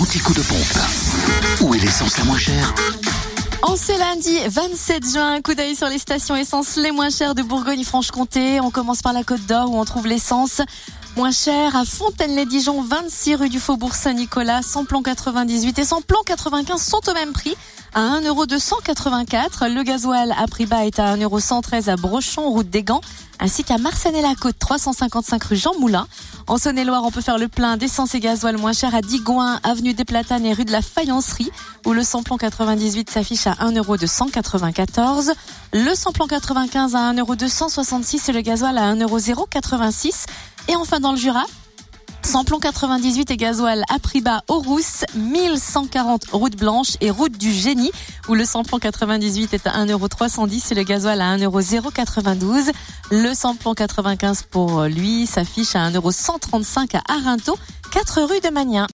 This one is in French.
l'anti-coup de pompe. Où est l'essence la moins chère en ce lundi 27 juin, un coup d'œil sur les stations essence les moins chères de Bourgogne-Franche-Comté. On commence par la Côte d'Or où on trouve l'essence moins chère à Fontaine-les-Dijon, 26 rue du Faubourg Saint-Nicolas, sans plan 98 et sans plan 95 sont au même prix à 1,284€. Le gasoil à prix bas est à 1,113€ à Brochon, route des Gants, ainsi qu'à Marsanet-la-Côte, 355 rue Jean Moulin. En Saône-et-Loire, on peut faire le plein d'essence et gasoil moins cher à Digoin, avenue des Platanes et rue de la Faïencerie, où le samplon 98 s'affiche à 1,294€. Le samplon 95 à 1,266€ et le gasoil à 1,086€. Et enfin dans le Jura, Samplon 98 et gasoil à prix bas au Rousse, 1140 route blanche et route du génie, où le samplon 98 est à 1,310€ et le gasoil à 1,092€. Le samplon 95 pour lui s'affiche à 1,135€ à Arinto, 4 rue de Magnin.